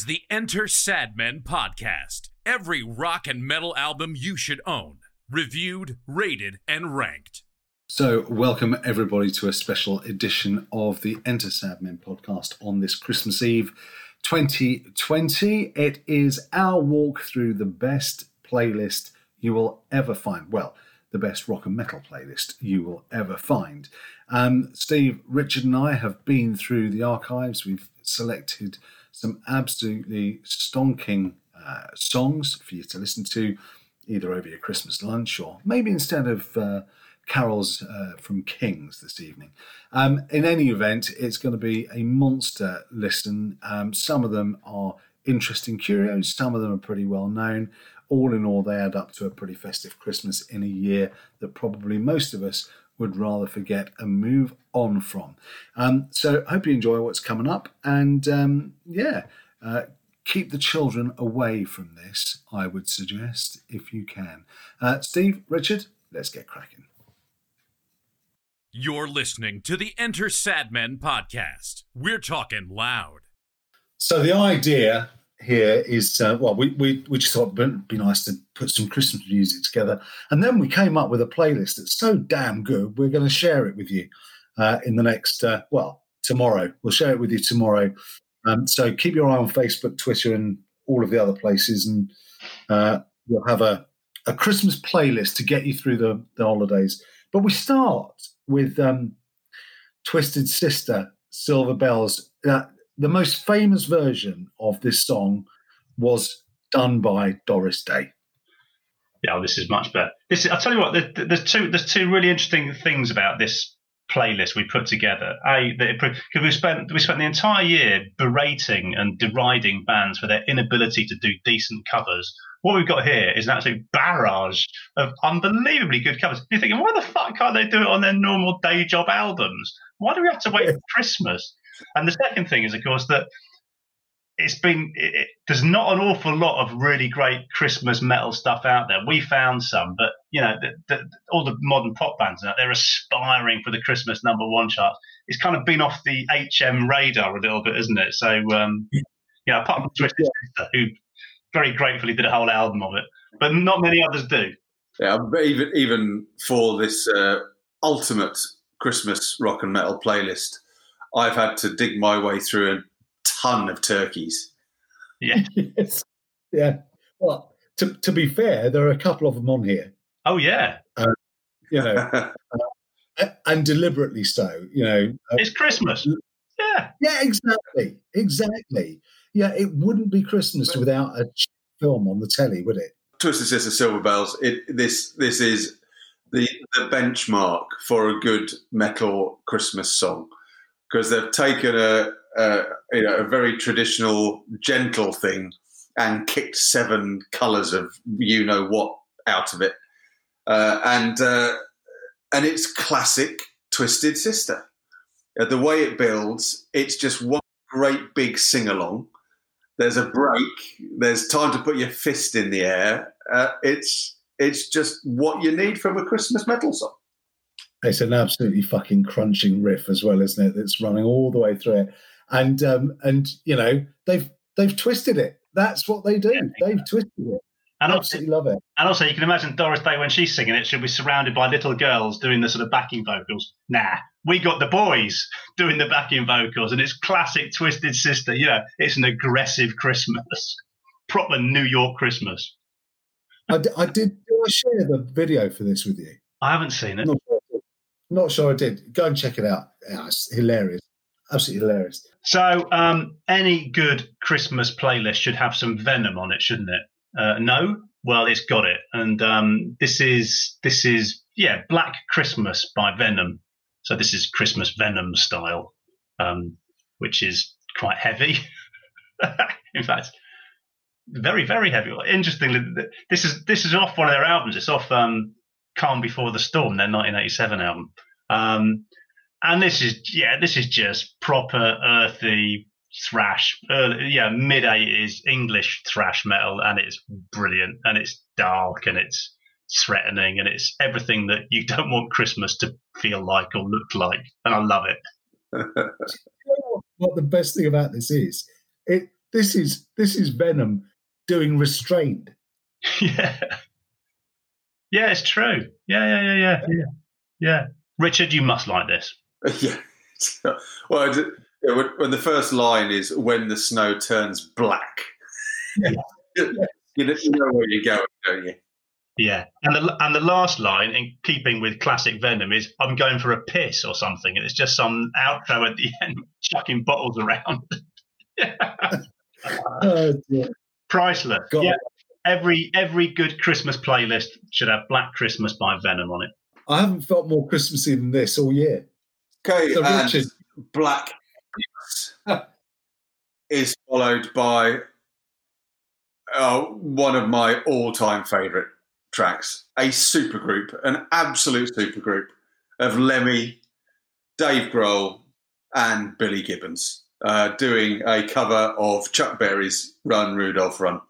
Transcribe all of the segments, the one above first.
is the Enter Sadmen podcast. Every rock and metal album you should own, reviewed, rated, and ranked. So, welcome everybody to a special edition of the Enter Sadmen podcast on this Christmas Eve 2020. It is our walk through the best playlist you will ever find. Well, the best rock and metal playlist you will ever find. Um, Steve, Richard, and I have been through the archives. We've selected some absolutely stonking uh, songs for you to listen to, either over your Christmas lunch or maybe instead of uh, carols uh, from Kings this evening. Um, in any event, it's going to be a monster listen. Um, some of them are interesting curios, some of them are pretty well known. All in all, they add up to a pretty festive Christmas in a year that probably most of us would rather forget and move on from. Um, so, hope you enjoy what's coming up. And um, yeah, uh, keep the children away from this, I would suggest, if you can. Uh, Steve, Richard, let's get cracking. You're listening to the Enter Sadmen podcast. We're talking loud. So, the idea here is uh, well, we, we, we just thought it'd be nice to put some Christmas music together. And then we came up with a playlist that's so damn good, we're going to share it with you uh, in the next, uh, well, tomorrow. We'll share it with you tomorrow. Um, so keep your eye on Facebook, Twitter, and all of the other places, and uh, we'll have a, a Christmas playlist to get you through the, the holidays. But we start with um, Twisted Sister, Silver Bells. Uh, the most famous version of this song was done by Doris Day. Yeah, well, this is much better. This is, I'll tell you what. There's two. There's two really interesting things about this playlist we put together. A because we spent we spent the entire year berating and deriding bands for their inability to do decent covers. What we've got here is an absolute barrage of unbelievably good covers. You're thinking, why the fuck can't they do it on their normal day job albums? Why do we have to wait for Christmas? And the second thing is, of course, that it's been it, it, there's not an awful lot of really great Christmas metal stuff out there. We found some, but you know, the, the, all the modern pop bands out they're aspiring for the Christmas number one chart. It's kind of been off the HM radar a little bit, isn't it? So, um, you know, apart from Twisted Sister, who very gratefully did a whole album of it, but not many others do. Yeah, even even for this uh, ultimate Christmas rock and metal playlist, I've had to dig my way through a ton of turkeys. Yeah. yes. Yeah. Well, to, to be fair, there are a couple of them on here. Oh, yeah. Uh, you know, uh, and deliberately so. You know, uh, it's Christmas. Yeah. Yeah, exactly. Exactly. Yeah, it wouldn't be Christmas without a film on the telly, would it? Twisted Sister Silver Bells. It, this this is the, the benchmark for a good metal Christmas song because they've taken a, a, you know, a very traditional, gentle thing and kicked seven colours of you know what out of it, uh, and uh, and it's classic Twisted Sister. Uh, the way it builds, it's just one great big sing along. There's a break. There's time to put your fist in the air. Uh, it's it's just what you need from a Christmas metal song. It's an absolutely fucking crunching riff as well, isn't it? That's running all the way through it, and um, and you know they've they've twisted it. That's what they do. Yeah, they've twisted it. And absolutely love it. And also, you can imagine Doris Day when she's singing it, she'll be surrounded by little girls doing the sort of backing vocals. Nah, we got the boys doing the backing vocals, and it's classic Twisted Sister. You know, it's an aggressive Christmas, proper New York Christmas. I, d- I did. Did I share the video for this with you? I haven't seen it. Not not sure I did. Go and check it out. Yeah, it's hilarious. Absolutely hilarious. So, um, any good Christmas playlist should have some Venom on it, shouldn't it? Uh, no, well, it's got it, and um, this is this is yeah, Black Christmas by Venom. So this is Christmas Venom style, um, which is quite heavy. In fact, very very heavy. Interestingly, this is this is off one of their albums. It's off um, Calm Before the Storm, their 1987 album. Um, and this is, yeah, this is just proper earthy thrash, early, yeah, mid 80s English thrash metal. And it's brilliant. And it's dark and it's threatening and it's everything that you don't want Christmas to feel like or look like. And I love it. what the best thing about this is? It this is this is Venom doing restraint. yeah. Yeah, it's true. Yeah, yeah, yeah, yeah, yeah. Yeah. Richard, you must like this. yeah. well, when, when the first line is when the snow turns black. Yeah. you, know, you know where you're going, don't you? Yeah, and the and the last line, in keeping with classic Venom, is "I'm going for a piss" or something, and it's just some outro at the end, chucking bottles around. Oh, dear. Priceless. God. Yeah, every every good Christmas playlist should have "Black Christmas" by Venom on it. I haven't felt more Christmassy than this all year. Okay, So, and Richard- Black Christmas is followed by uh, one of my all-time favourite tracks, a supergroup, an absolute supergroup of Lemmy, Dave Grohl, and Billy Gibbons uh, doing a cover of Chuck Berry's "Run Rudolph Run."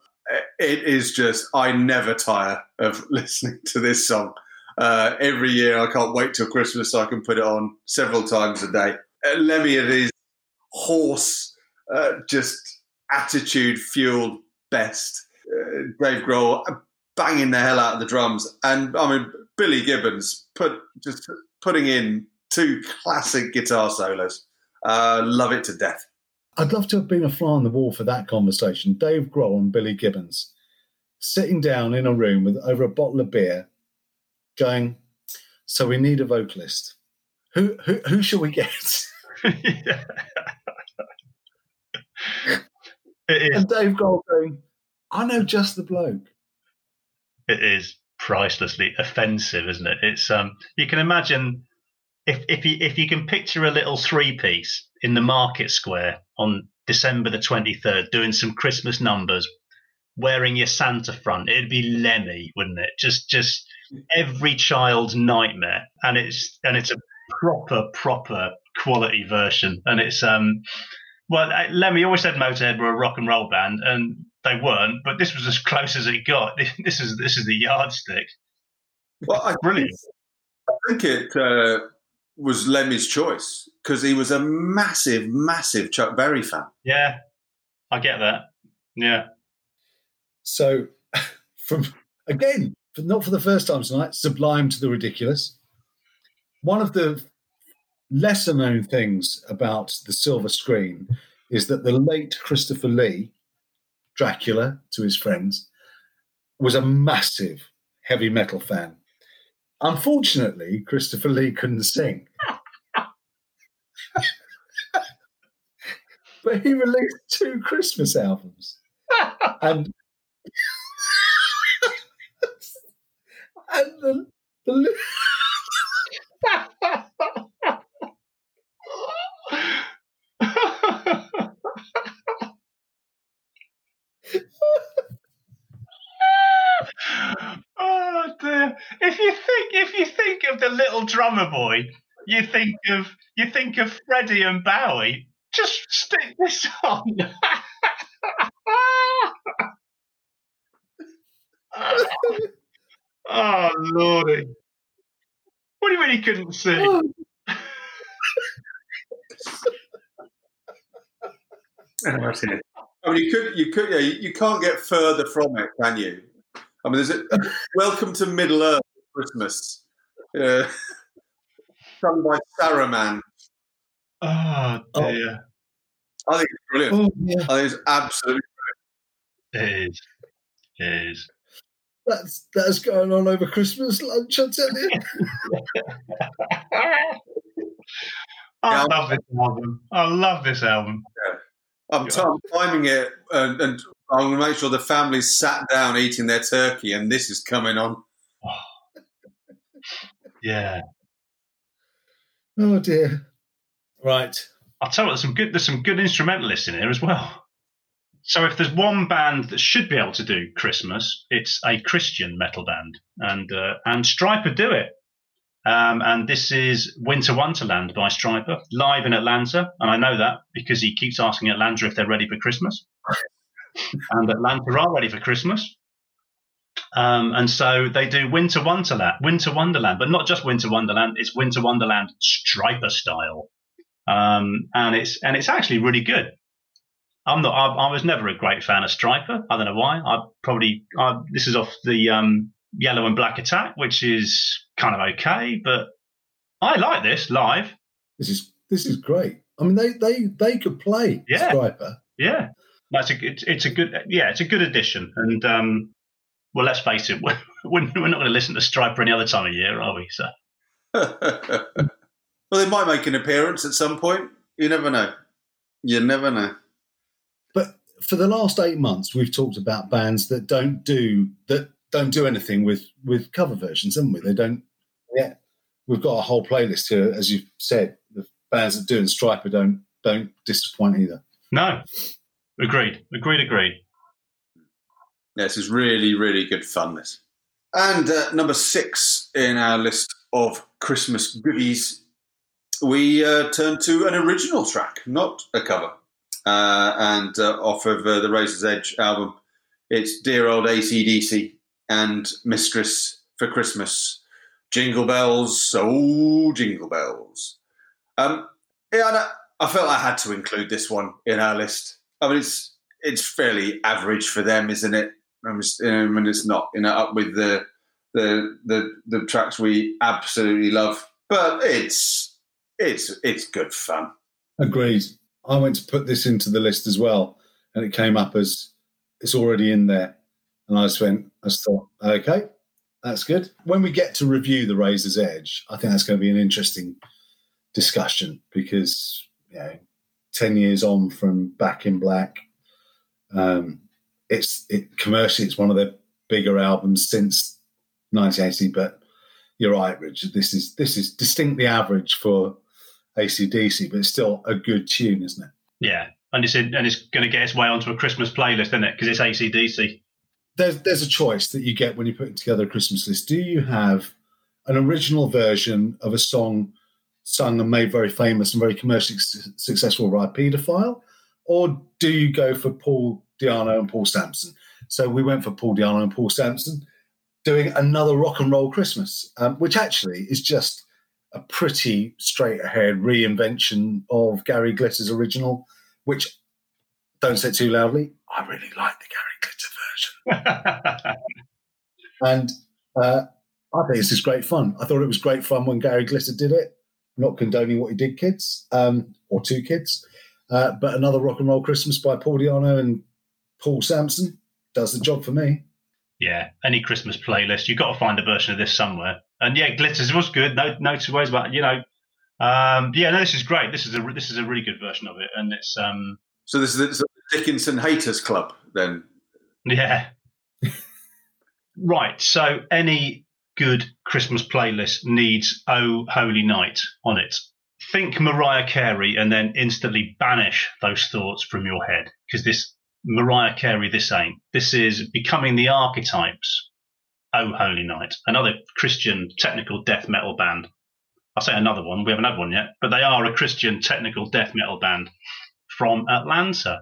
It is just I never tire of listening to this song. Uh, every year, I can't wait till Christmas so I can put it on several times a day. Uh, Lemmy at his horse, uh, just attitude fueled best. Uh, Dave Grohl banging the hell out of the drums, and I mean Billy Gibbons put just putting in two classic guitar solos. Uh, love it to death. I'd love to have been a fly on the wall for that conversation. Dave Grohl and Billy Gibbons sitting down in a room with over a bottle of beer, going, "So we need a vocalist. Who who who shall we get?" Yeah. it is. and Dave Grohl going, "I know just the bloke." It is pricelessly offensive, isn't it? It's um. You can imagine if if you if you can picture a little three piece in the market square on December the twenty third doing some Christmas numbers, wearing your Santa front, it'd be Lemmy, wouldn't it? Just just every child's nightmare, and it's and it's a proper proper quality version, and it's um. Well, uh, Lemmy always said Motorhead were a rock and roll band, and they weren't. But this was as close as it got. This is this is the yardstick. Well, I Brilliant. I think it uh, was Lemmy's choice because he was a massive, massive Chuck Berry fan. Yeah, I get that. Yeah, So, from again, for, not for the first time tonight, sublime to the ridiculous. One of the lesser known things about the silver screen is that the late Christopher Lee, Dracula to his friends, was a massive heavy metal fan. Unfortunately, Christopher Lee couldn't sing. but he released two Christmas albums. and and the, the li- oh dear! If you think if you think of the little drummer boy, you think of you think of Freddie and Bowie. Just stick this on. oh lordy! What do you mean he couldn't sing? Oh. I mean, you could, you could, yeah, you, you can't get further from it, can you? I mean, there's a Welcome to Middle Earth Christmas, uh, sung by Saruman. Oh dear! I think it's brilliant. oh, yeah, I think it's absolutely. Brilliant. It is. It is. that's that's going on over Christmas lunch. I tell you. I Yeah. love this album. I love this album. Yeah. I'm, t- I'm timing it, and, and I'm going to make sure the family's sat down eating their turkey, and this is coming on. Yeah. Oh dear. Right. I'll tell you what, there's some good there's some good instrumentalists in here as well. So if there's one band that should be able to do Christmas, it's a Christian metal band, and uh, and Stryper do it. Um, and this is Winter Wonderland by Stryper, live in Atlanta, and I know that because he keeps asking Atlanta if they're ready for Christmas, and Atlanta are ready for Christmas. Um, and so they do Winter Wonderland, Winter Wonderland, but not just Winter Wonderland. It's Winter Wonderland Stryper style um, and it's and it's actually really good. I'm not. I, I, was never a great fan of Stryper. I don't know why. I probably I, this is off the um, Yellow and Black Attack, which is kind of okay, but I like this live. This is this is great. I mean, they they they could play yeah. Stryper. Yeah, that's a it's, it's a good yeah it's a good addition. And um, well, let's face it, we're, we're not going to listen to Stryper any other time of year, are we? So. well, they might make an appearance at some point. You never know. You never know. But for the last eight months, we've talked about bands that don't do that don't do anything with with cover versions, haven't we? They don't. Yeah, we've got a whole playlist here, as you said. The bands that do and Stryper don't don't disappoint either. No, agreed, agreed, agreed. This is really, really good fun. This and uh, number six in our list of Christmas goodies, we uh, turn to an original track, not a cover, uh, and uh, off of uh, the Razor's Edge album. It's dear old ACDC and Mistress for Christmas. Jingle bells, oh, jingle bells. Um, yeah, I, I felt I had to include this one in our list. I mean, it's it's fairly average for them, isn't it? I mean, it's not you know up with the the the the tracks we absolutely love, but it's it's it's good fun. Agreed. I went to put this into the list as well, and it came up as it's already in there. And I just went, I just thought, okay, that's good. When we get to review the Razor's Edge, I think that's going to be an interesting discussion because, you know, 10 years on from Back in Black, um, it's it, commercially, it's one of the bigger albums since 1980. But you're right, Richard. This is this is distinctly average for ACDC, but it's still a good tune, isn't it? Yeah, and it's in, and it's going to get its way onto a Christmas playlist, isn't it? Because it's ACDC there's there's a choice that you get when you're putting together a Christmas list. Do you have an original version of a song sung and made very famous and very commercially successful by a paedophile, or do you go for Paul Di'Anno and Paul Samson? So we went for Paul Di'Anno and Paul Samson doing another rock and roll Christmas, um, which actually is just a pretty straight ahead reinvention of Gary Glitter's original, which don't say too loudly. I really like the Gary Glitter version. and uh, I think this is great fun. I thought it was great fun when Gary Glitter did it. not condoning what he did, kids, um, or two kids. Uh, but another rock and roll Christmas by Paul Di'Anno and Paul Samson does the job for me. Yeah, any Christmas playlist, you've got to find a version of this somewhere. And yeah, Glitters was good. No, no two ways about it. You know, um, yeah, no, this is great. This is a this is a really good version of it, and it's um. So this is the Dickinson Haters Club, then. Yeah. right. So any good Christmas playlist needs Oh Holy Night on it. Think Mariah Carey and then instantly banish those thoughts from your head because this Mariah Carey, this ain't. This is Becoming the Archetype's. Oh Holy Night, another Christian technical death metal band. I'll say another one. We haven't had one yet, but they are a Christian technical death metal band from Atlanta.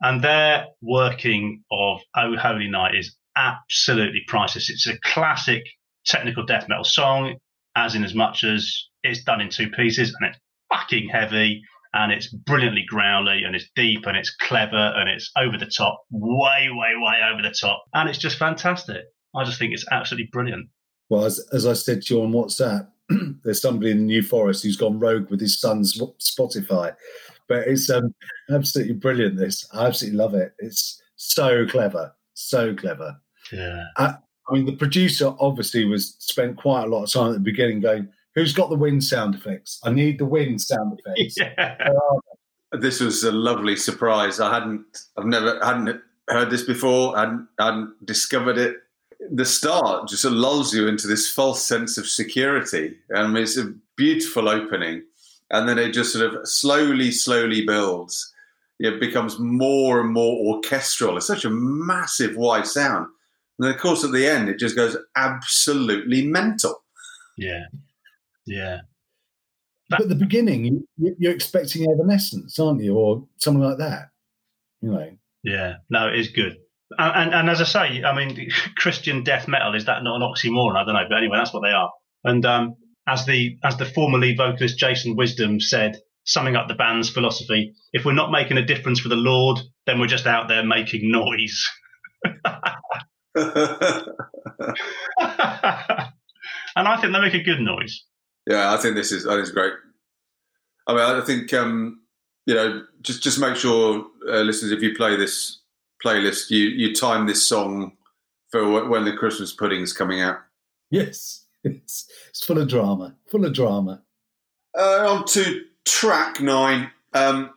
And their working of Oh Holy Night is absolutely priceless. It's a classic technical death metal song, as in as much as it's done in two pieces and it's fucking heavy and it's brilliantly growly and it's deep and it's clever and it's over the top, way, way, way over the top. And it's just fantastic. I just think it's absolutely brilliant. Well, as, as I said to you on WhatsApp, there's somebody in the New Forest who's gone rogue with his son's Spotify but it's um, absolutely brilliant. This I absolutely love it. It's so clever, so clever. Yeah. I, uh, I mean, the producer obviously was spent quite a lot of time at the beginning going, "Who's got the wind sound effects? I need the wind sound effects." Yeah. This was a lovely surprise. I hadn't, I've never hadn't heard this before. I hadn't, hadn't discovered it. The start just lulls you into this false sense of security, and it's a beautiful opening and then it just sort of slowly, slowly builds. It becomes more and more orchestral. It's such a massive, wide sound. And then, of course, at the end, it just goes absolutely mental. Yeah, yeah. That- but at the beginning, you're expecting Evanescence, aren't you, or something like that? You know. Yeah. No, it is good. And, and, and as I say, I mean, Christian death metal is that not an oxymoron? I don't know, but anyway, that's what they are. And um, as the as the former lead vocalist Jason Wisdom said summing up the band's philosophy. If we're not making a difference for the Lord, then we're just out there making noise. and I think they make a good noise. Yeah, I think this is I think it's great. I mean, I think um, you know, just just make sure, uh, listeners, if you play this playlist, you you time this song for when the Christmas pudding's coming out. Yes, it's, it's full of drama, full of drama. Uh, on to track nine. Um,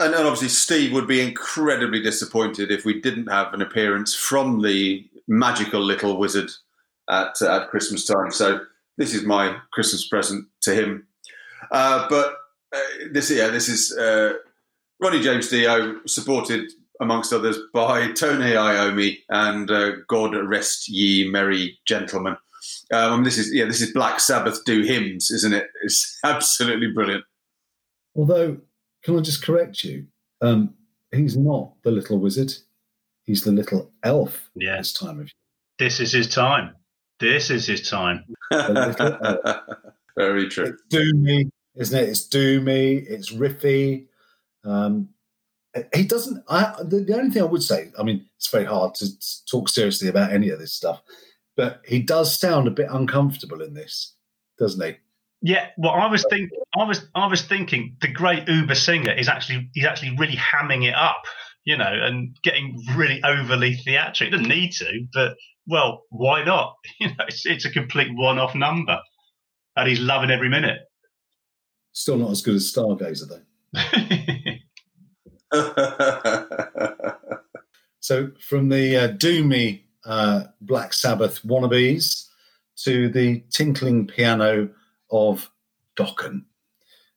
and, and obviously, Steve would be incredibly disappointed if we didn't have an appearance from the magical little wizard at at Christmas time. So this is my Christmas present to him. Uh, but uh, this, yeah, this is uh, Ronnie James Dio, supported amongst others by Tony Iommi and uh, God Rest Ye Merry Gentlemen. Um, this is yeah, this is Black Sabbath do hymns, isn't it? It's absolutely brilliant. Although, can I just correct you? Um, he's not the little wizard; he's the little elf. Yeah. This time of year. This is his time. This is his time. Very true. It's doomy, isn't it? It's doomy. It's riffy. Um, he doesn't. I, the, the only thing I would say, I mean, it's very hard to talk seriously about any of this stuff, but he does sound a bit uncomfortable in this, doesn't he? Yeah, well, I was thinking, I was, I was thinking, the great Uber singer is actually, he's actually really hamming it up, you know, and getting really overly theatric. He doesn't need to, but well, why not? You know, it's, it's a complete one-off number, and he's loving every minute. Still not as good as Stargazer, though. so, from the uh, doomy uh, Black Sabbath wannabes to the tinkling piano of Dokken,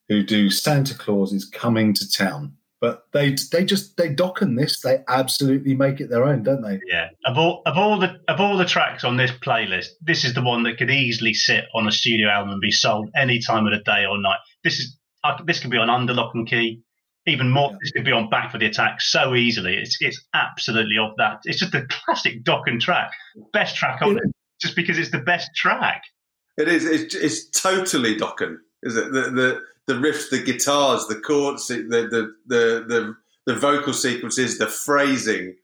who do Santa Claus is coming to town. But they they just they Dokken this. They absolutely make it their own, don't they? Yeah. Of all of all the of all the tracks on this playlist, this is the one that could easily sit on a studio album and be sold any time of the day or night. This is this could be on under lock and key. Even more, Yeah. this could be on back for the attack so easily. It's it's absolutely of that. It's just a classic Dokken track, best track on it, just because it's the best track. It is. It's, it's totally Dokken, is it? The, the the riffs, the guitars, the chords, the the the the, the vocal sequences, the phrasing.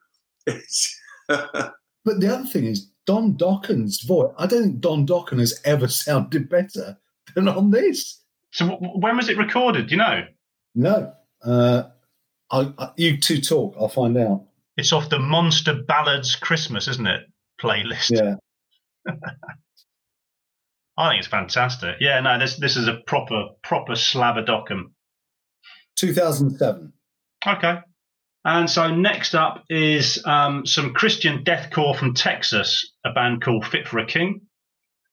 But the other thing is Don Dokken's voice. I don't think Don Dokken has ever sounded better than on this. So w- when was it recorded? Do you know? No, uh, I, I, you two talk. I'll find out. It's off the Monster Ballads Christmas, isn't it? Playlist. Yeah, I think it's fantastic. Yeah, no, this this is a proper proper slab of Dokken. 2007. Okay. And so next up is um, some Christian deathcore from Texas, a band called Fit for a King,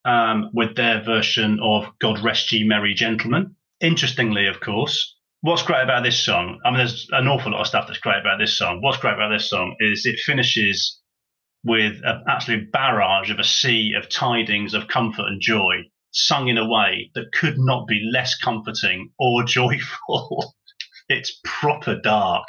um, with their version of God Rest Ye Merry Gentlemen. Interestingly, of course, what's great about this song, I mean, there's an awful lot of stuff that's great about this song. What's great about this song is it finishes with an absolute barrage of a sea of tidings of comfort and joy, sung in a way that could not be less comforting or joyful. it's proper dark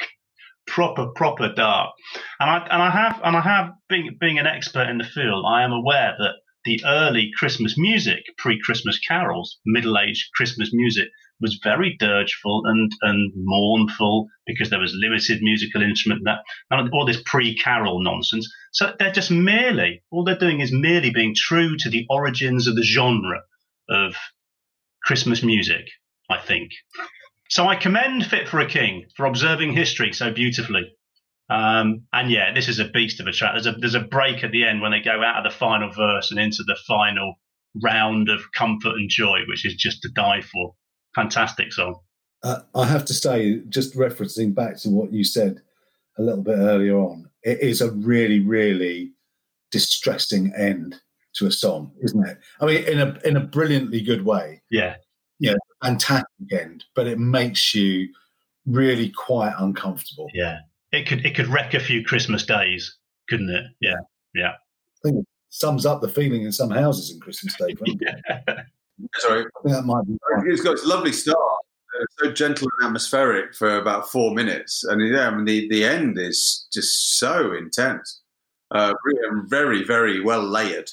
proper proper dark and i and i have and i have being being an expert in the field i am aware that the early christmas music pre-christmas carols middle-aged christmas music was very dirgeful and and mournful because there was limited musical instrument that and all this pre-carol nonsense so they're just merely all they're doing is merely being true to the origins of the genre of christmas music i think so I commend Fit for a King for observing history so beautifully. Um, and yeah, this is a beast of a track. There's a there's a break at the end when they go out of the final verse and into the final round of comfort and joy, which is just to die for. Fantastic song. Uh, I have to say, just referencing back to what you said a little bit earlier on, it is a really, really distressing end to a song, isn't it? I mean, in a in a brilliantly good way, Yeah, Yeah, fantastic end, but it makes you really quite uncomfortable. yeah. It could it could wreck a few Christmas days, couldn't it? Yeah, Yeah. I think it sums up the feeling in some houses in Christmas Day. frankly. sorry. That might be right. It's got its lovely start. So gentle and atmospheric for about four minutes, and yeah, I mean the, the end is just so intense. Uh, very, very well layered.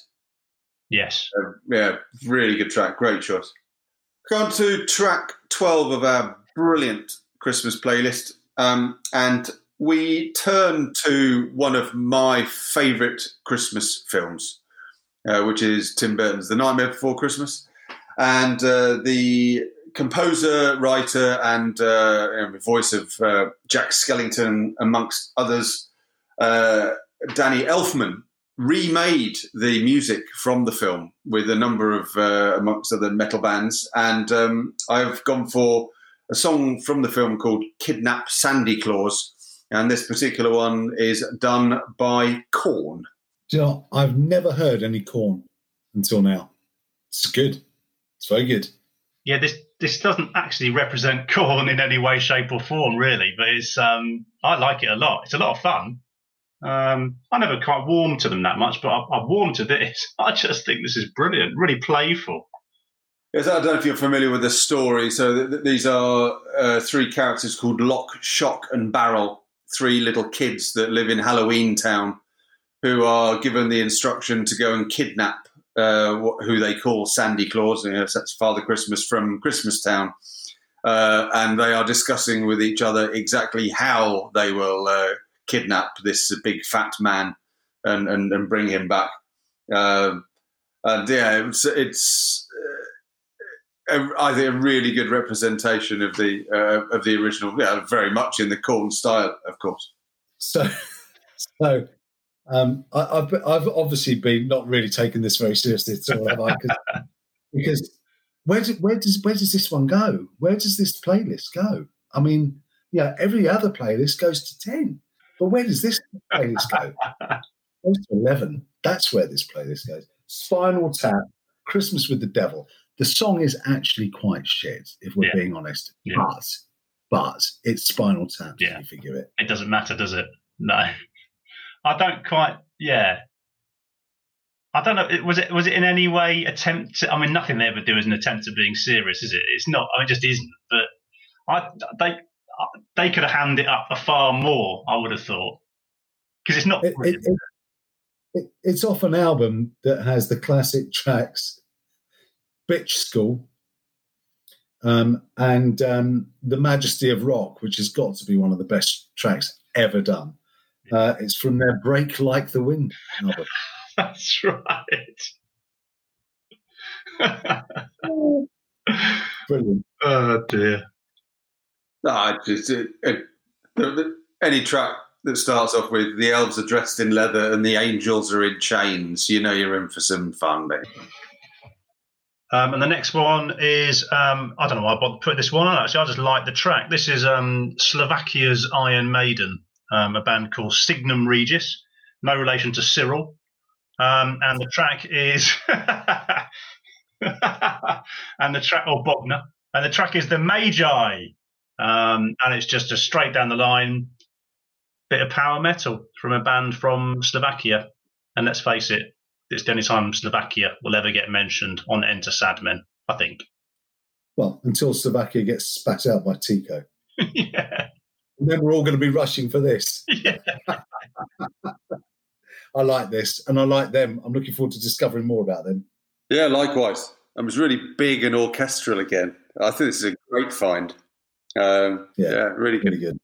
yes. Uh, yeah, really good track. Great choice. Go on to track 12 of our brilliant Christmas playlist. Um, and we turn to one of my favourite Christmas films, uh, which is Tim Burton's The Nightmare Before Christmas. And uh, the composer, writer, and uh, voice of uh, Jack Skellington, amongst others, uh, Danny Elfman, remade the music from the film with a number of, uh, amongst other metal bands. And um, I've gone for a song from the film called Kidnap Sandy Claus. And this particular one is done by Korn. Do you know, I've never heard any Korn until now. It's good. It's very good. Yeah, this this doesn't actually represent Korn in any way, shape, or form, really. But it's um, I like it a lot. It's a lot of fun. Um, I never quite warmed to them that much, but I, I warmed to this. I just think this is brilliant, really playful. Yes, I don't know if you're familiar with the story. So th- th- these are uh, three characters called Lock, Shock, and Barrel, three little kids that live in Halloween Town, who are given the instruction to go and kidnap uh, who they call Sandy Claus. You know, that's Father Christmas from Christmas Town. Uh, and they are discussing with each other exactly how they will uh, kidnap this big fat man and, and, and bring him back. Uh, and yeah, it's, it's uh, a, I think a really good representation of the uh, of the original. Yeah, very much in the Korn style, of course. So, so um, I, have I've obviously been not really taking this very seriously at all, have I? because where, do, where does where does this one go? Where does this playlist go? I mean, yeah, every other playlist goes to ten. But where does this playlist go? goes to 11. That's where this playlist goes. Spinal Tap, Christmas with the Devil. The song is actually quite shit, if we're Yeah. being honest. Yeah. But, but it's Spinal Tap, Yeah. if you forgive it. It doesn't matter, does it? No, I don't quite. Yeah, I don't know. Was it was it in any way attempt? To, I mean, nothing they ever do is an attempt at being serious, is it? It's not. I mean, it just isn't. But I they they could have hammed it up a far more. I would have thought because it's not. It, it, it, it's off an album that has the classic tracks Bitch School um, and um, The Majesty of Rock, which has got to be one of the best tracks ever done. Uh, it's from their Break Like the Wind album. That's right. Brilliant. oh dear. No, I just it, it, the, the, any track that starts off with the elves are dressed in leather and the angels are in chains, you know you're in for some fun, mate. Um, and the next one is um, I don't know why I bothered put this one on. Actually, I just like the track. This is um, Slovakia's Iron Maiden, um, a band called Signum Regis, no relation to Cyril. Um, and the track is and the track or Bogner, and the track is the Magi, um, and it's just a straight down the line bit of power metal from a band from Slovakia. And let's face it, it's the only time Slovakia will ever get mentioned on Enter Sadmen, I think. Well, until Slovakia gets spat out by Tico. yeah. And then we're all going to be rushing for this. yeah. I like this and I like them. I'm looking forward to discovering more about them. Yeah, likewise. It was really big and orchestral again. I think this is a great find. Um, Yeah. yeah, really good. Really good.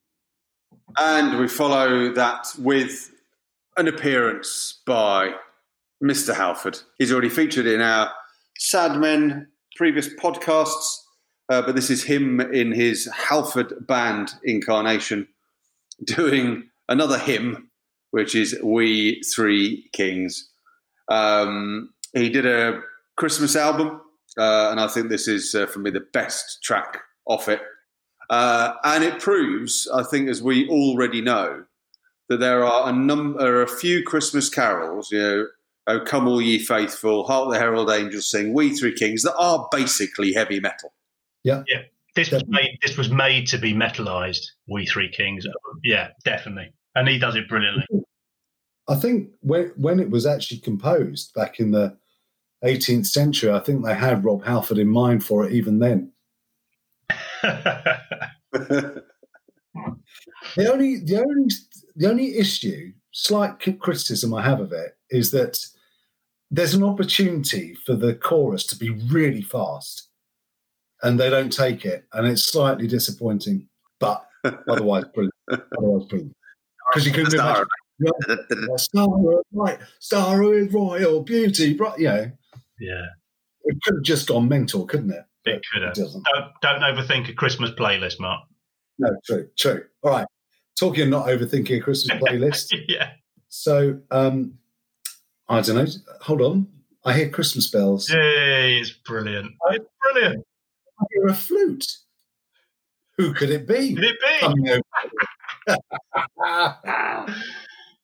And we follow that with an appearance by Mr. Halford. He's already featured in our Sad Men previous podcasts, uh, but this is him in his Halford band incarnation doing another hymn, which is We Three Kings. Um, he did a Christmas album, uh, and I think this is, uh, for me, the best track off it. Uh, and it proves, I think, as we already know, that there are a number, a few Christmas carols, you know, "Oh Come All Ye Faithful," "Hark the Herald Angels Sing," "We Three Kings," that are basically heavy metal. This was made this was made to be metalized, We Three Kings. Yeah, definitely. And he does it brilliantly. I think when when it was actually composed back in the 18th century, I think they had Rob Halford in mind for it even then. The only the only the only issue, slight criticism I have of it is that there's an opportunity for the chorus to be really fast, and they don't take it, and it's slightly disappointing. But otherwise, brilliant. Otherwise, brilliant. Because you couldn't Star. imagine yeah, star, right, star with royal beauty, right? You know, Yeah, it could have just gone mental, couldn't it? it could have. It doesn't. Don't, don't overthink a Christmas playlist, Mark. No, true, true. All right. Talking of not overthinking a Christmas playlist. yeah. so, um, I don't know. Hold on. I hear Christmas bells. Yay, it's brilliant. It's brilliant. I hear a flute. Who could it be? Could it be?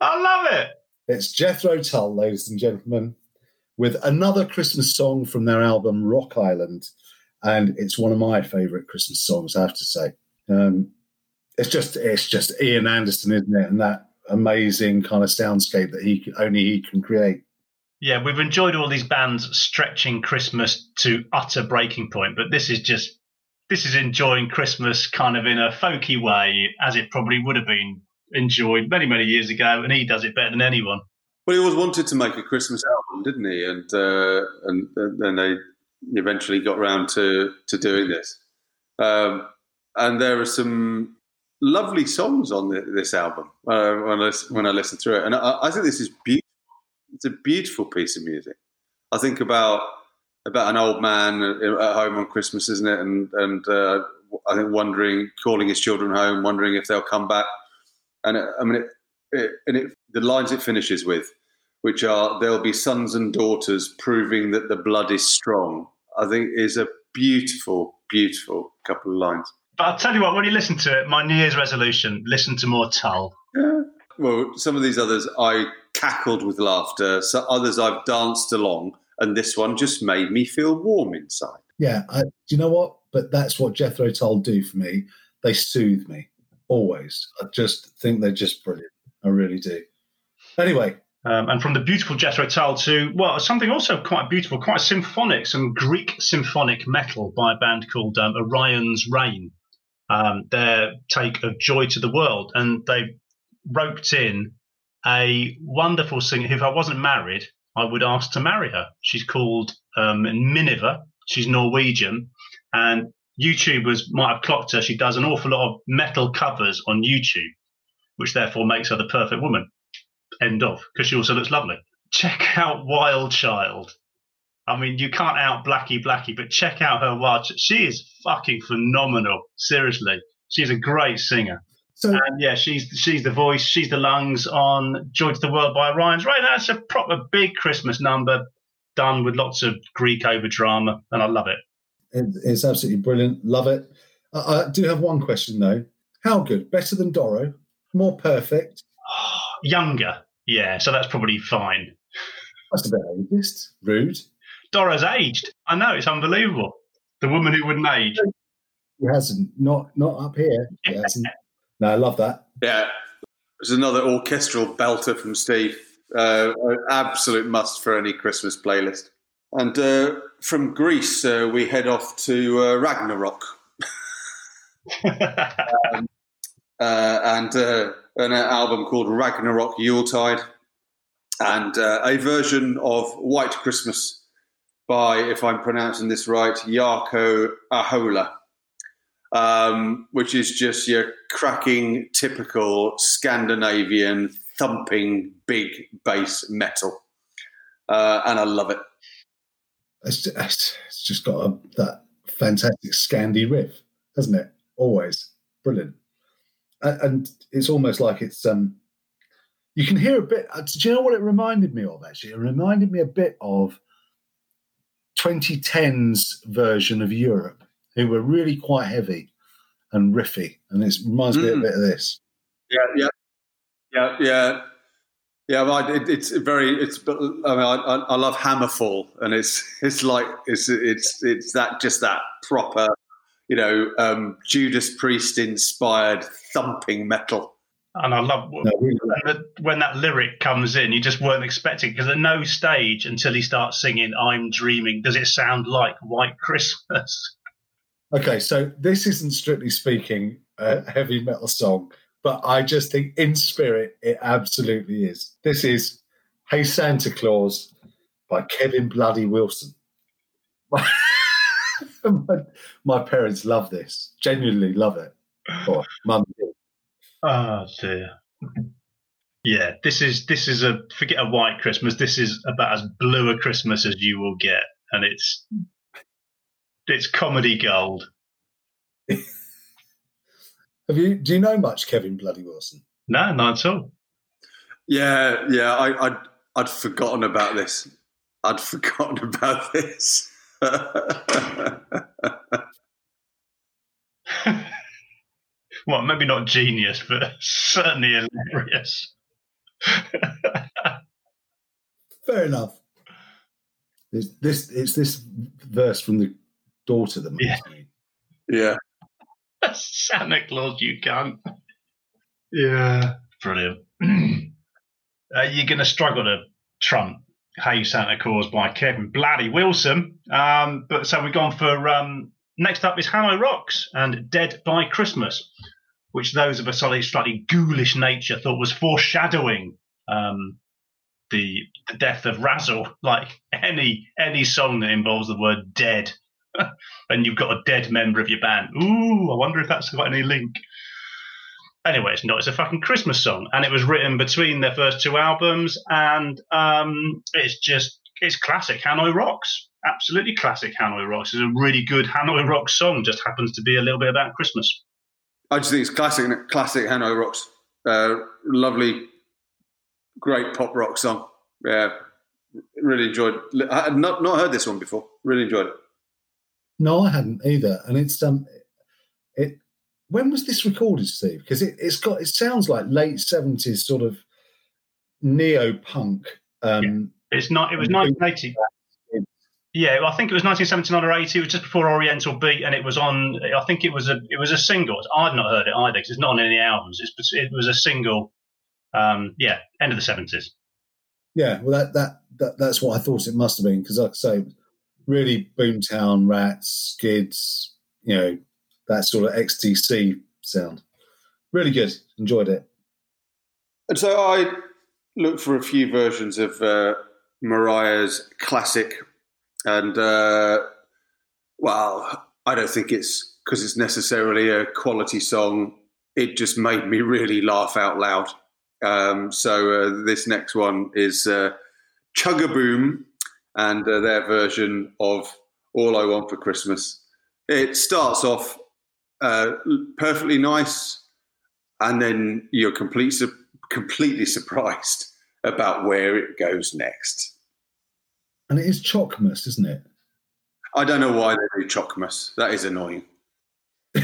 I love it. it's Jethro Tull, ladies and gentlemen, with another Christmas song from their album Rock Island, and it's one of my favourite Christmas songs. I have to say, um, it's just it's just Ian Anderson, isn't it? And that amazing kind of soundscape that he can, only he can create. Yeah, we've enjoyed all these bands stretching Christmas to utter breaking point, but this is just this is enjoying Christmas kind of in a folky way, as it probably would have been enjoyed many many years ago, and he does it better than anyone. Well, he always wanted to make a Christmas album, didn't he? And uh, and then they eventually got around to to doing this. Um, and there are some lovely songs on the, this album uh, when I when I listen through it, and I, I think this is beautiful. It's a beautiful piece of music. I think about about an old man at home on Christmas, isn't it? And and uh, I think wondering, calling his children home, wondering if they'll come back. And it, I mean, it, it, and it, the lines it finishes with, which are "There'll be sons and daughters proving that the blood is strong." I think is a beautiful, beautiful couple of lines. But I'll tell you what, when you listen to it, my New Year's resolution: listen to more Tull. Yeah. Well, some of these others I cackled with laughter. So others I've danced along, and this one just made me feel warm inside. Yeah, I, do you know what? But that's what Jethro Tull do for me. They soothe me always. I just think they're just brilliant. I really do. Anyway, Um, and from the beautiful Jethro Tull to, well, something also quite beautiful, quite symphonic, some Greek symphonic metal by a band called um, Orion's Reign. Um, their take of Joy to the World. And they roped in a wonderful singer who, if I wasn't married, I would ask to marry her. She's called um, Minniva. She's Norwegian. And YouTubers might have clocked her. She does an awful lot of metal covers on YouTube, which therefore makes her the perfect woman end of because she also looks lovely. Check out Wild Child. I mean, you can't out Blackie Blackie, but check out her Wild. She is fucking phenomenal. Seriously, she's a great singer. So And yeah, she's she's the voice, she's the lungs on "Joy to the World" by Orion's Reign. That's a proper big Christmas number done with lots of Greek over drama, and I love it. it, it's absolutely brilliant. Love it. I, I do have one question though. How good? Better than Doro? More perfect? Younger, yeah, so that's probably fine. That's a bit ageist. Rude. Doro's aged. I know it's unbelievable. The woman who wouldn't age. He hasn't. Not not up here. He hasn't. No, I love that. Yeah, there's another orchestral belter from Steve. Uh, an absolute must for any Christmas playlist. And uh, from Greece, uh, we head off to uh, Ragnarok. uh, and uh, an album called Ragnarok Yuletide, and uh, a version of White Christmas by, if I'm pronouncing this right, Jarkko Ahola, um, which is just your cracking, typical Scandinavian thumping big bass metal. Uh, and I love it. It's just, it's just got a, that fantastic Scandi riff, hasn't it? Always brilliant. And, and it's almost like it's um. You can hear a bit. uh, Do you know what it reminded me of? Actually, it reminded me a bit of 2010's version of Europe, who were really quite heavy and riffy, and it reminds me a Mm. bit of this. Yeah, yeah, yeah, yeah. Yeah, well, it, it's very. It's. I mean, I, I I love Hammerfall, and it's it's like it's it's it's that just that proper, you know, um, Judas Priest inspired thumping metal. and I love No, really, when, the, when that lyric comes in, you just weren't expecting because at no stage until he starts singing "I'm Dreaming" does it sound like White Christmas. Okay, so this isn't strictly speaking a heavy metal song, but I just think in spirit it absolutely is. This is Hey Santa Claus by Kevin Bloody Wilson. my, my parents love this. Genuinely love it. Or mum. Oh dear. Yeah, this is this is a forget a white Christmas. This is about as blue a Christmas as you will get, and it's it's comedy gold. Have you? Do you know much Kevin Bloody Wilson? No, not at all. Yeah, yeah. I, I'd I'd forgotten about this. I'd forgotten about this. well, maybe not genius, but certainly hilarious. Fair enough. It's this it's this verse from the daughter that makes Yeah. me. yeah. Santa Claus, you can't. Yeah, brilliant. uh, you're going to struggle to trump Hey Santa Claus by Kevin Bloody Wilson. Um, but so we've gone for um, next up is Hanoi Rocks and Dead by Christmas, which those of a slightly, slightly ghoulish nature thought was foreshadowing um, the, the death of Razzle. Like any any song that involves the word dead and you've got a dead member of your band. Ooh, I wonder if that's got any link. Anyway, it's not. It's a fucking Christmas song, and it was written between their first two albums, and um, it's just it's classic Hanoi Rocks. Absolutely classic Hanoi Rocks. It's a really good Hanoi Rocks song. Just happens to be a little bit about Christmas. I just think it's classic, classic Hanoi Rocks. Uh, lovely, great pop rock song. Yeah, really enjoyed. I had not not heard this one before. Really enjoyed it. No, I hadn't either. And it's um, it. When was this recorded, Steve? Because it, it's got. It sounds like late seventies sort of neo punk. Um, It's not. It was 1980. Yeah, I think it was 1979 or 80. It was just before Oriental Beat, and it was on. I think it was a. It was a single. I'd not heard it either because it's not on any albums. It's, it was a single. Um, yeah, end of the 70s. Yeah, well, that, that that that's what I thought it must have been because, like I say, really Boomtown Rats, Skids, you know, that sort of XTC sound. Really good. Enjoyed it. And so I looked for a few versions of uh, Mariah's classic, and uh, well, I don't think it's because it's necessarily a quality song. It just made me really laugh out loud. Um, so uh, this next one is uh, Chugaboom and uh, their version of All I Want for Christmas. It starts off uh, perfectly nice, and then you're complete, su- completely surprised about where it goes next. And it is Chockmas, isn't it? I don't know why they do Chocmas. That is annoying. I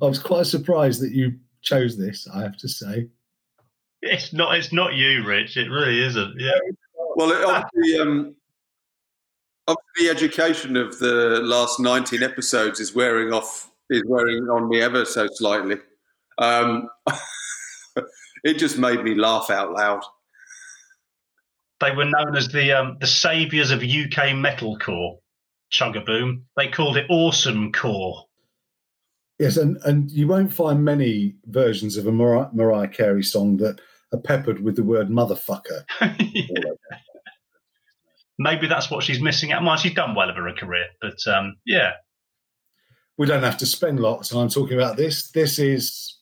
was quite surprised that you chose this. I have to say. It's not. It's not you, Rich. It really isn't. Yeah. Well, it obviously, um, obviously, the education of the last 19 episodes is wearing off, is wearing on me ever so slightly. Um, it just made me laugh out loud. They were known as the um, the saviors of UK metalcore. Chugaboom. They called it Awesome Core. Yes, and, and you won't find many versions of a Mariah, Mariah Carey song that are peppered with the word motherfucker. Maybe that's what she's missing out. Well, she's done well of her career, but um, yeah, We don't have to spend a lot of time talking about this. This is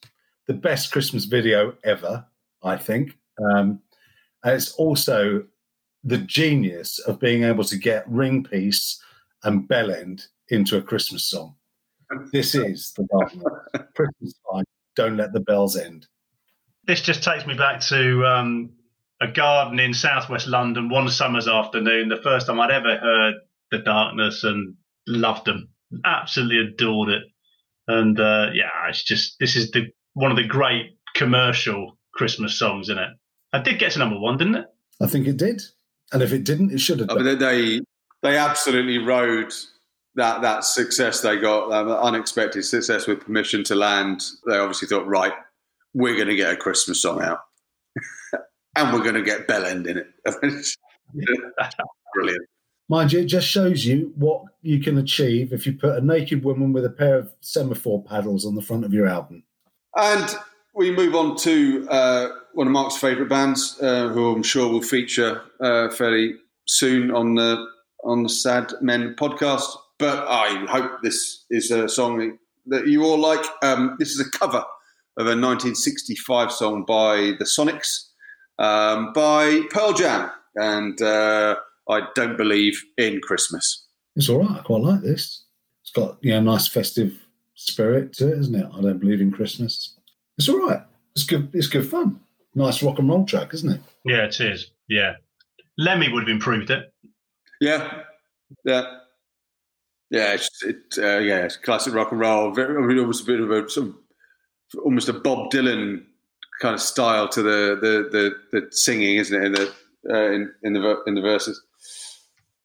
the best Christmas video ever, I think. Um, and it's also the genius of being able to get ring piece and bell end into a Christmas song. This is the. Christmas time. Don't let the bells end. This just takes me back to um, a garden in southwest London one summer's afternoon. The first time I'd ever heard The Darkness and loved them. Absolutely adored it. And uh, yeah, it's just, this is the one of the great commercial Christmas songs, isn't it? I did get to number one, didn't it? I think it did. And if it didn't, it should have I mean, they they absolutely rode that that success they got, um, unexpected success with permission to land. They obviously thought, right, we're going to get a Christmas song out, and we're going to get Bell End in it. Brilliant. Mind you, it just shows you what you can achieve if you put a naked woman with a pair of semaphore paddles on the front of your album. And we move on to uh, one of Mark's favourite bands, uh, who I'm sure will feature uh, fairly soon on the on the Sad Men podcast. But I hope this is a song that you all like. Um, this is a cover of a 1965 song by the Sonics, um, by Pearl Jam, and uh, I don't believe in Christmas. It's all right. I quite like this. It's got you know nice festive spirit to it, isn't it? I don't believe in Christmas. It's all right. It's good. It's good fun. Nice rock and roll track, isn't it? Yeah, it is. Yeah, Lemmy would have improved it. Yeah, yeah, yeah. It's, it, uh, yeah, it's classic rock and roll. Very, I mean, almost a bit of a sort of, almost a Bob Dylan kind of style to the the the, the singing, isn't it? In the uh, in, in the in the verses.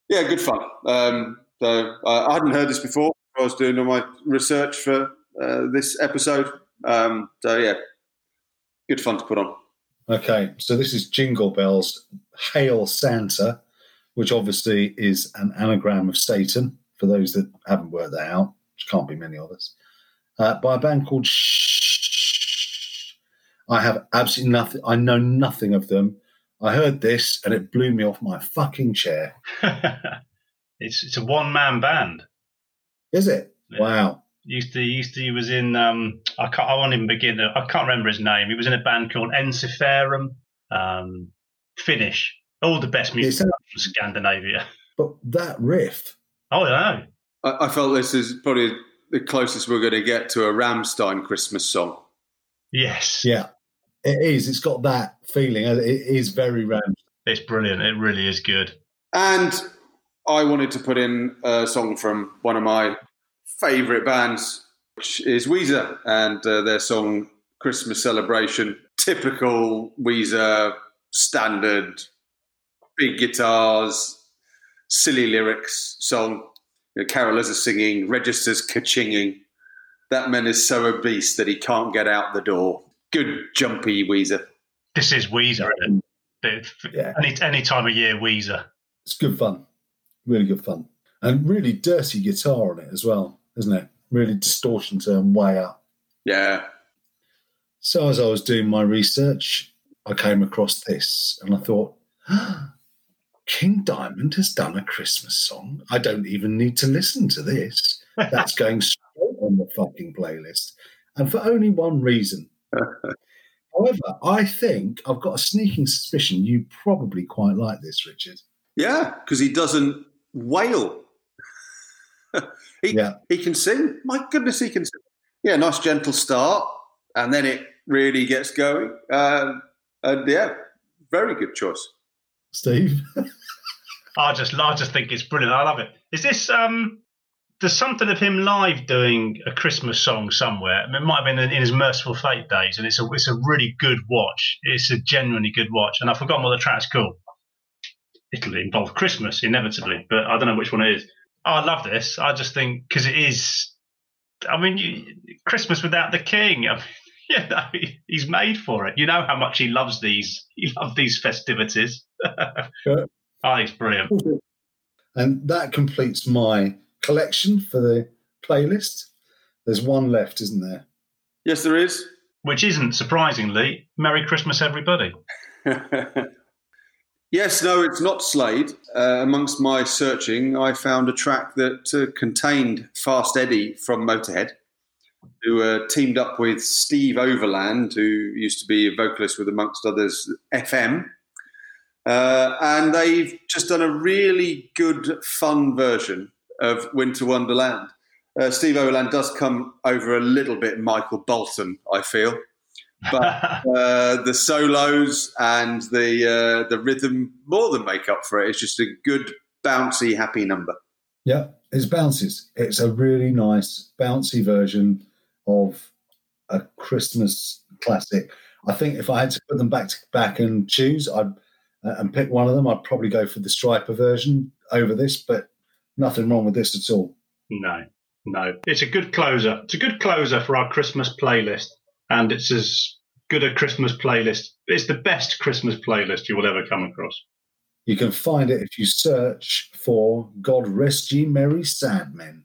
Yeah, good fun. Um, so I, I hadn't heard this before. I was doing all my research for uh, this episode. Um, so yeah, good fun to put on. Okay, so this is Jingle Bells, Hail Santa, which obviously is an anagram of Satan. For those that haven't worked that out, which can't be many of us, uh, by a band called. I have absolutely nothing. I know nothing of them. I heard this and it blew me off my fucking chair. it's it's a one man band. Is it? Yeah. Wow. Used to used to he was in um I can't I won't even begin to, I can't remember his name. He was in a band called Ensiferum, um Finnish. All the best music sounds- from Scandinavia. But that riff, Oh no. I, I felt this is probably the closest we're going to get to a Rammstein Christmas song. Yes. yeah, it is. It's got that feeling. It is very round. It's brilliant. It really is good. And I wanted to put in a song from one of my favourite bands, which is Weezer, and uh, their song Christmas Celebration. Typical Weezer, standard, big guitars, silly lyrics song. You know, carolers are singing, registers ka-chinging. That man is so obese that he can't get out the door. Good jumpy Weezer. This is Weezer. Isn't it? Yeah. Any any time of year, Weezer. It's good fun. Really good fun. And really dirty guitar on it as well, isn't it? Really distortion turn way up. Yeah. So as I was doing my research, I came across this and I thought, King Diamond has done a Christmas song. I don't even need to listen to this. That's going straight on the fucking playlist. And for only one reason. However, I think I've got a sneaking suspicion you probably quite like this, Richard. Yeah, because he doesn't wail. he, Yeah. he can sing. My goodness, he can sing. Yeah, nice gentle start, and then it really gets going. Um, and yeah, very good choice. Steve? I just I just think it's brilliant. I love it. Is this um? There's something of him live doing a Christmas song somewhere. I mean, it might have been in, his Mercyful Fate days, and it's a it's a really good watch. It's a genuinely good watch, and I've forgotten what the track's called. It'll involve Christmas inevitably, but I don't know which one it is. Oh, I love this. I just think because it is. I mean, you, Christmas without the King. I mean, you know, he's made for it. You know how much he loves these. He loves these festivities. Sure. Oh, ah, he's brilliant. And that completes my collection for the playlist. There's one left, isn't there? Yes, there is. Which isn't surprisingly Merry Christmas, everybody. yes, no, it's not Slade. Uh, amongst my searching, I found a track that uh, contained Fast Eddie from Motorhead, who uh, teamed up with Steve Overland, who used to be a vocalist with, amongst others, FM. Uh, and they've just done a really good, fun version of Winter Wonderland. Uh, Steve Overland does come over a little bit Michael Bolton, I feel but uh, the solos and the uh, the rhythm more than make up for it. It's just a good, bouncy, happy number. Yeah, it's bounces. It's a really nice, bouncy version of a Christmas classic. I think if I had to put them back to back and choose, I'd uh, and pick one of them, I'd probably go for the Stryper version over this. But nothing wrong with this at all. no, no. It's a good closer. It's a good closer for our Christmas playlist. And it's as good a Christmas playlist. It's the best Christmas playlist you will ever come across. You can find it if you search for "God Rest Ye Merry Sad Men,"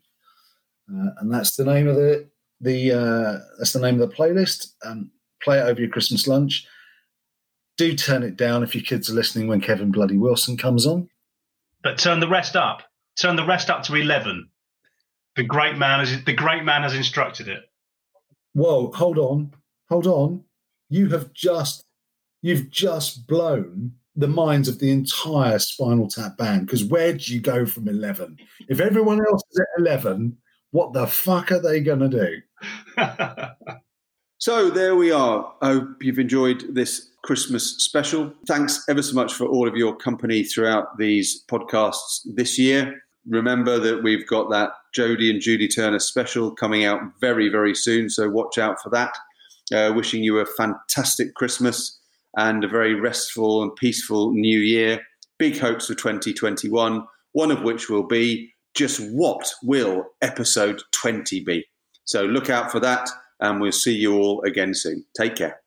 uh, and that's the name of the the uh, that's the name of the playlist. Um, play it over your Christmas lunch. Do turn it down if your kids are listening when Kevin Bloody Wilson comes on. but turn the rest up. Turn the rest up to eleven. The great man has the great man has instructed it. Whoa, hold on, hold on. You have just you've just blown the minds of the entire Spinal Tap band. Because where do you go from eleven? If everyone else is at eleven, what the fuck are they going to do? so there we are. I hope you've enjoyed this Christmas special. Thanks ever so much for all of your company throughout these podcasts this year. Remember that we've got that Jodie and Judy Turner special coming out very, very soon. So watch out for that. Uh, wishing you a fantastic Christmas and a very restful and peaceful new year. Big hopes for 2021, one of which will be just what will episode 20 be? So look out for that, and we'll see you all again soon. Take care.